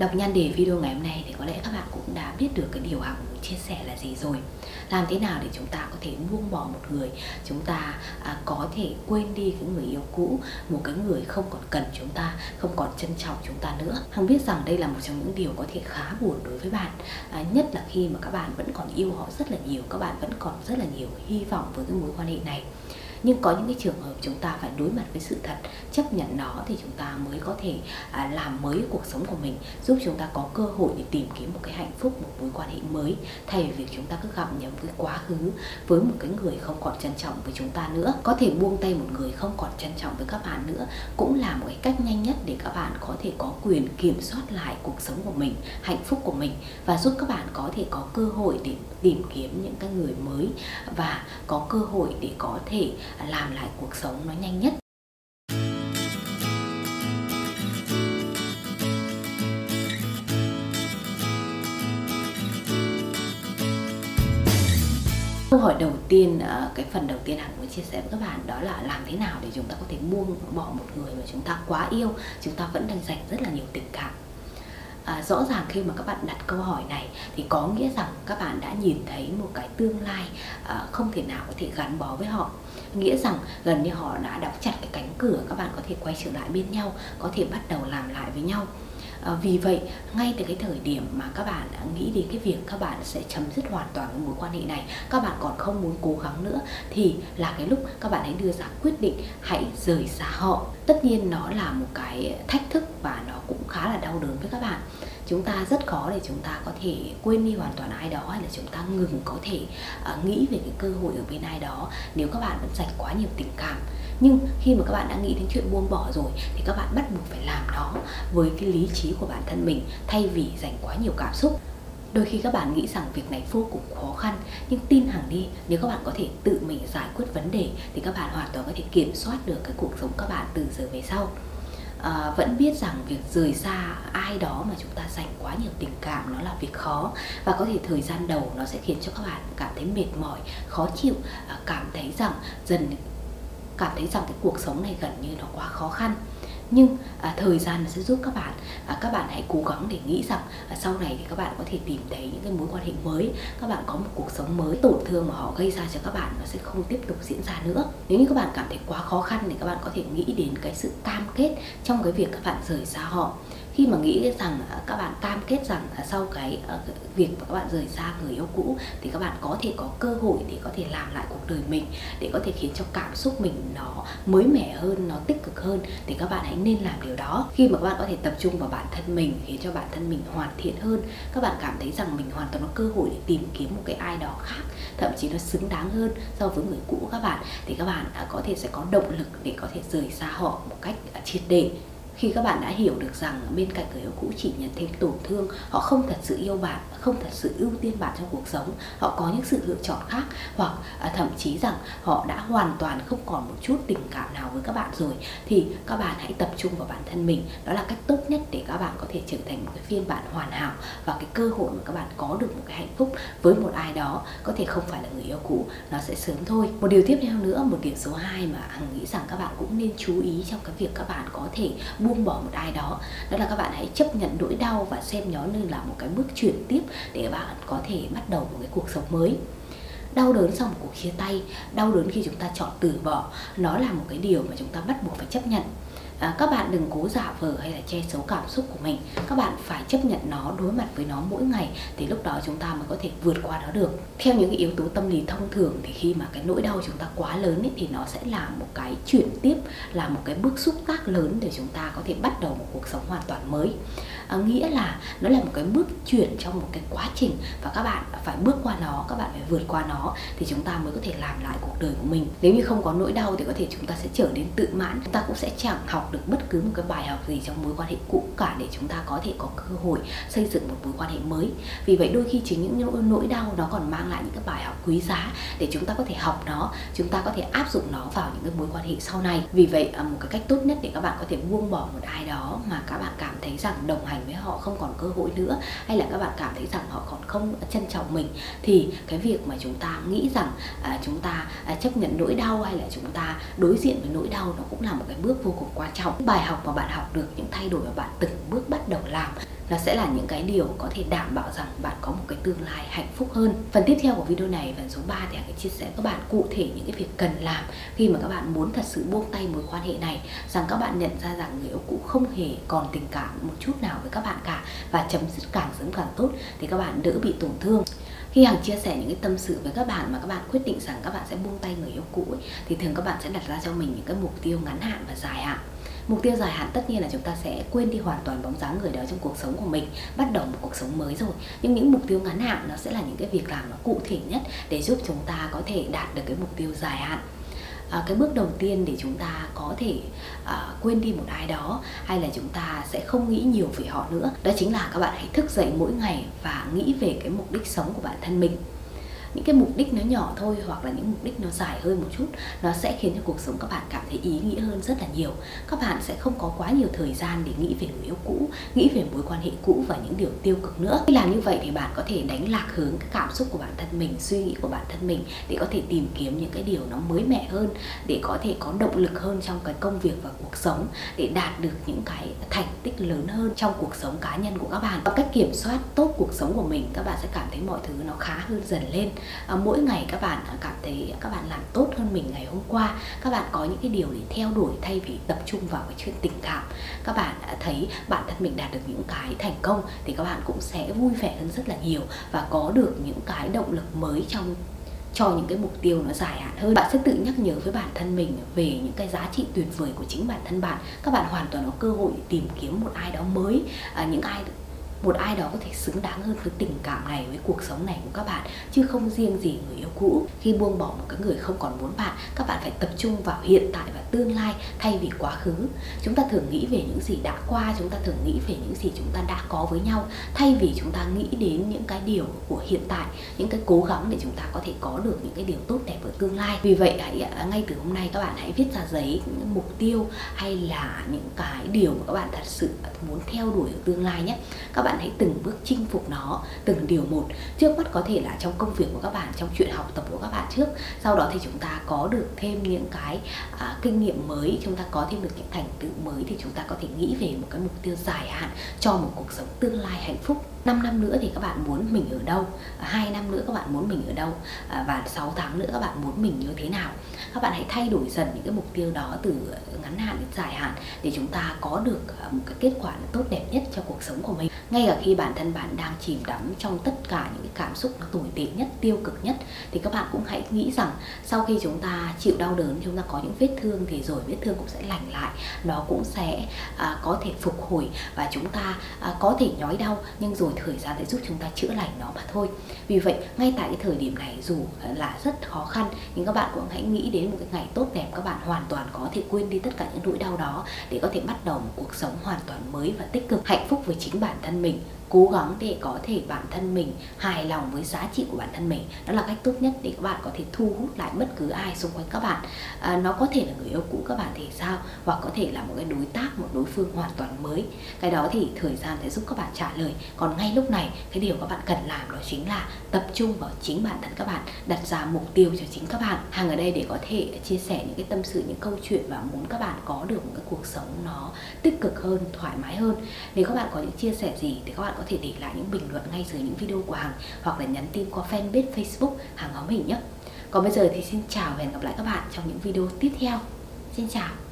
Đọc nhan đề video ngày hôm nay thì có lẽ các bạn cũng đã biết được cái điều Hằng chia sẻ là gì rồi. Làm thế nào để chúng ta có thể buông bỏ một người? Chúng ta à, có thể quên đi cái người yêu cũ Một cái người không còn cần chúng ta, không còn trân trọng chúng ta nữa. Hằng biết rằng đây là một trong những điều có thể khá buồn đối với bạn à, Nhất là khi mà các bạn vẫn còn yêu họ rất là nhiều Các bạn vẫn còn rất là nhiều hy vọng với cái mối quan hệ này nhưng có những cái trường hợp chúng ta phải đối mặt với sự thật chấp nhận nó thì chúng ta mới có thể à, làm mới cuộc sống của mình giúp chúng ta có cơ hội để tìm kiếm một cái hạnh phúc một mối quan hệ mới thay vì việc chúng ta cứ gặp nhấm với quá khứ với một cái người không còn trân trọng với chúng ta nữa. Có thể buông tay một người không còn trân trọng với các bạn nữa cũng là một cái cách nhanh nhất để các bạn có thể có quyền kiểm soát lại cuộc sống của mình hạnh phúc của mình và giúp các bạn có thể có cơ hội để tìm kiếm những cái người mới và có cơ hội để có thể làm lại cuộc sống nó nhanh nhất. Câu hỏi đầu tiên, ờ, cái phần đầu tiên Hằng muốn chia sẻ với các bạn đó là làm thế nào để chúng ta có thể buông bỏ một người mà chúng ta quá yêu, chúng ta vẫn đang dành rất là nhiều tình cảm? À, rõ ràng khi mà các bạn đặt câu hỏi này thì có nghĩa rằng các bạn đã nhìn thấy một cái tương lai à, không thể nào có thể gắn bó với họ. Nghĩa rằng gần như họ đã đóng chặt cái cánh cửa các bạn có thể quay trở lại bên nhau có thể bắt đầu làm lại với nhau. À, vì vậy ngay từ cái thời điểm mà các bạn đã nghĩ đến cái việc các bạn sẽ chấm dứt hoàn toàn cái mối quan hệ này các bạn còn không muốn cố gắng nữa thì là cái lúc các bạn hãy đưa ra quyết định hãy rời xa họ. Tất nhiên nó là một cái thách thức và nó cũng khá là đau đớn với các bạn. Chúng ta rất khó để chúng ta có thể quên đi hoàn toàn ai đó hay là chúng ta ngừng có thể uh, nghĩ về cái cơ hội ở bên ai đó nếu các bạn vẫn dành quá nhiều tình cảm nhưng khi mà các bạn đã nghĩ đến chuyện buông bỏ rồi thì các bạn bắt buộc phải làm nó với cái lý trí của bản thân mình thay vì dành quá nhiều cảm xúc. Đôi khi các bạn nghĩ rằng việc này vô cùng khó khăn nhưng tin hẳn đi nếu các bạn có thể tự mình giải quyết vấn đề thì các bạn hoàn toàn có thể kiểm soát được cái cuộc sống các bạn từ giờ về sau. À, vẫn biết rằng việc rời xa ai đó mà chúng ta dành quá nhiều tình cảm nó là việc khó. Và có thể thời gian đầu nó sẽ khiến cho các bạn cảm thấy mệt mỏi khó chịu à, cảm thấy rằng dần cảm thấy rằng cái cuộc sống này gần như nó quá khó khăn. Nhưng à, thời gian sẽ giúp các bạn. À, các bạn hãy cố gắng để nghĩ rằng à, sau này thì các bạn có thể tìm thấy những cái mối quan hệ mới. Các bạn có một cuộc sống mới tổn thương mà họ gây ra cho các bạn nó sẽ không tiếp tục diễn ra nữa. Nếu như các bạn cảm thấy quá khó khăn thì các bạn có thể nghĩ đến cái sự cam kết trong cái việc các bạn rời xa họ khi mà nghĩ rằng các bạn cam kết rằng sau cái ờ, việc mà các bạn rời xa người yêu cũ thì các bạn có thể có cơ hội để có thể làm lại cuộc đời mình, để có thể khiến cho cảm xúc mình nó mới mẻ hơn, nó tích cực hơn, thì các bạn hãy nên làm điều đó. Khi mà các bạn có thể tập trung vào bản thân mình, khiến cho bản thân mình hoàn thiện hơn, các bạn cảm thấy rằng mình hoàn toàn có cơ hội để tìm kiếm một cái ai đó khác, thậm chí nó xứng đáng hơn so với người cũ các bạn, thì các bạn à, có thể sẽ có động lực để có thể rời xa họ một cách à, triệt để khi các bạn đã hiểu được rằng bên cạnh người yêu cũ chỉ nhận thêm tổn thương, họ không thật sự yêu bạn, không thật sự ưu tiên bạn trong cuộc sống, họ có những sự lựa chọn khác, hoặc à, thậm chí rằng họ đã hoàn toàn không còn một chút tình cảm nào với các bạn rồi, thì các bạn hãy tập trung vào bản thân mình. Đó là cách tốt nhất để các bạn có thể trở thành một cái phiên bản hoàn hảo và cái cơ hội mà các bạn có được một cái hạnh phúc với một ai đó, có thể không phải là người yêu cũ, nó sẽ sớm thôi. Một điều tiếp theo nữa, một điểm số 2 mà hằng nghĩ rằng các bạn cũng nên chú ý trong cái việc các bạn có thể buông buông bỏ một ai đó. Đó là các bạn hãy chấp nhận nỗi đau và xem nó như là một cái bước chuyển tiếp để bạn có thể bắt đầu một cái cuộc sống mới. Đau đớn sau một cuộc chia tay, đau đớn khi chúng ta chọn từ bỏ, nó là một cái điều mà chúng ta bắt buộc phải chấp nhận à, các bạn đừng cố giả vờ hay là che giấu cảm xúc của mình. Các bạn phải chấp nhận nó đối mặt với nó mỗi ngày thì lúc đó chúng ta mới có thể vượt qua nó được. Theo những cái yếu tố tâm lý thông thường thì khi mà cái nỗi đau chúng ta quá lớn ấy, thì nó sẽ là một cái chuyển tiếp là một cái bước xúc tác lớn để chúng ta có thể bắt đầu một cuộc sống hoàn toàn mới. À, nghĩa là nó là một cái bước chuyển trong một cái quá trình và các bạn phải bước qua nó các bạn phải vượt qua nó thì chúng ta mới có thể làm lại cuộc đời của mình. Nếu như không có nỗi đau thì có thể chúng ta sẽ trở nên tự mãn chúng ta cũng sẽ chẳng học được bất cứ một cái bài học gì trong mối quan hệ cũ cả để chúng ta có thể có cơ hội xây dựng một mối quan hệ mới. Vì vậy đôi khi chính những nỗi, nỗi đau nó còn mang lại những cái bài học quý giá để chúng ta có thể học nó chúng ta có thể áp dụng nó vào những cái mối quan hệ sau này. Vì vậy à, một cái cách tốt nhất để các bạn có thể buông bỏ một ai đó mà các bạn cảm thấy rằng đồng hành với họ không còn cơ hội nữa hay là các bạn cảm thấy rằng họ còn không trân trọng mình thì cái việc mà chúng ta nghĩ rằng à, chúng ta à, chấp nhận nỗi đau hay là chúng ta đối diện với nỗi đau nó cũng là một cái bước vô cùng quan trọng bài học mà bạn học được những thay đổi mà bạn từng bước bắt đầu làm nó sẽ là những cái điều có thể đảm bảo rằng bạn có một cái tương lai hạnh phúc hơn. Phần tiếp theo của video này phần số 3 thì hãy chia sẻ các bạn cụ thể những cái việc cần làm khi mà các bạn muốn thật sự buông tay mối quan hệ này rằng các bạn nhận ra rằng người yêu cũ không hề còn tình cảm một chút nào với các bạn cả và chấm dứt càng sớm càng tốt thì các bạn đỡ bị tổn thương. Khi Hằng chia sẻ những cái tâm sự với các bạn mà các bạn quyết định rằng các bạn sẽ buông tay người yêu cũ ấy, thì thường các bạn sẽ đặt ra cho mình những cái mục tiêu ngắn hạn và dài hạn mục tiêu dài hạn tất nhiên là chúng ta sẽ quên đi hoàn toàn bóng dáng người đó trong cuộc sống của mình bắt đầu một cuộc sống mới rồi. Nhưng những mục tiêu ngắn hạn nó sẽ là những cái việc làm nó cụ thể nhất để giúp chúng ta có thể đạt được cái mục tiêu dài hạn. À, cái bước đầu tiên để chúng ta có thể à, quên đi một ai đó hay là chúng ta sẽ không nghĩ nhiều về họ nữa đó chính là các bạn hãy thức dậy mỗi ngày và nghĩ về cái mục đích sống của bản thân mình những cái mục đích nó nhỏ thôi hoặc là những mục đích nó dài hơn một chút, nó sẽ khiến cho cuộc sống các bạn cảm thấy ý nghĩa hơn rất là nhiều. Các bạn sẽ không có quá nhiều thời gian để nghĩ về người yêu cũ, nghĩ về mối quan hệ cũ và những điều tiêu cực nữa. Khi làm như vậy thì bạn có thể đánh lạc hướng cái cảm xúc của bản thân mình, suy nghĩ của bản thân mình để có thể tìm kiếm những cái điều nó mới mẻ hơn, để có thể có động lực hơn trong cái công việc và cuộc sống, để đạt được những cái thành tích lớn hơn trong cuộc sống cá nhân của các bạn. Và cách kiểm soát tốt cuộc sống của mình, các bạn sẽ cảm thấy mọi thứ nó khá hơn dần lên à, mỗi ngày các bạn cảm thấy các bạn làm tốt hơn mình ngày hôm qua. Các bạn có những cái điều để theo đuổi thay vì tập trung vào cái chuyện tình cảm. Các bạn đã thấy bản thân mình đạt được những cái thành công thì các bạn cũng sẽ vui vẻ hơn rất là nhiều và có được những cái động lực mới trong cho những cái mục tiêu nó dài hạn hơn. Bạn sẽ tự nhắc nhở với bản thân mình về những cái giá trị tuyệt vời của chính bản thân bạn. Các bạn hoàn toàn có cơ hội tìm kiếm một ai đó mới. À, những ai một ai đó có thể xứng đáng hơn với tình cảm này, với cuộc sống này của các bạn, chứ không riêng gì người yêu cũ. Khi buông bỏ một cái người không còn muốn bạn, các bạn phải tập trung vào hiện tại và tương lai thay vì quá khứ. Chúng ta thường nghĩ về những gì đã qua, chúng ta thường nghĩ về những gì chúng ta đã có với nhau, thay vì chúng ta nghĩ đến những cái điều của hiện tại, những cái cố gắng để chúng ta có thể có được những cái điều tốt đẹp ở tương lai. Vì vậy, hãy à, ngay từ hôm nay các bạn hãy viết ra giấy, những mục tiêu hay là những cái điều mà các bạn thật sự muốn theo đuổi ở tương lai nhé. Các bạn bạn hãy từng bước chinh phục nó từng điều một. Trước mắt có thể là trong công việc của các bạn trong chuyện học tập của các bạn trước. Sau đó thì chúng ta có được thêm những cái à, kinh nghiệm mới chúng ta có thêm được những thành tựu mới thì chúng ta có thể nghĩ về một cái mục tiêu dài hạn cho một cuộc sống tương lai hạnh phúc. 5 năm nữa thì các bạn muốn mình ở đâu? À, hai năm nữa các bạn muốn mình ở đâu? À, và 6 tháng nữa các bạn muốn mình như thế nào? Các bạn hãy thay đổi dần những cái mục tiêu đó từ ngắn hạn đến dài hạn để chúng ta có được à, một cái kết quả tốt đẹp nhất cho cuộc sống của mình. Ngay ngay cả khi bản thân bạn đang chìm đắm trong tất cả những cái cảm xúc nó tồi tệ nhất tiêu cực nhất thì các bạn cũng hãy nghĩ rằng sau khi chúng ta chịu đau đớn chúng ta có những vết thương thì rồi vết thương cũng sẽ lành lại. Nó cũng sẽ à, có thể phục hồi và chúng ta à, có thể nhói đau nhưng rồi thời gian sẽ giúp chúng ta chữa lành nó mà thôi. Vì vậy ngay tại cái thời điểm này dù là rất khó khăn nhưng các bạn cũng hãy nghĩ đến một cái ngày tốt đẹp các bạn hoàn toàn có thể quên đi tất cả những nỗi đau đó để có thể bắt đầu một cuộc sống hoàn toàn mới và tích cực hạnh phúc với chính bản thân mình. living cố gắng để có thể bản thân mình hài lòng với giá trị của bản thân mình. Đó là cách tốt nhất để các bạn có thể thu hút lại bất cứ ai xung quanh các bạn. À, nó có thể là người yêu cũ các bạn thì sao? Hoặc có thể là một cái đối tác một đối phương hoàn toàn mới. Cái đó thì thời gian sẽ giúp các bạn trả lời. Còn ngay lúc này cái điều các bạn cần làm đó chính là tập trung vào chính bản thân các bạn đặt ra mục tiêu cho chính các bạn. Hàng ở đây để có thể chia sẻ những cái tâm sự những câu chuyện và muốn các bạn có được một cái cuộc sống nó tích cực hơn thoải mái hơn. Nếu các bạn có những chia sẻ gì thì các bạn có thể để lại những bình luận ngay dưới những video của Hằng hoặc là nhắn tin qua fanpage Facebook Hằng Hóm Hình nhé. Còn bây giờ thì xin chào và hẹn gặp lại các bạn trong những video tiếp theo. Xin chào.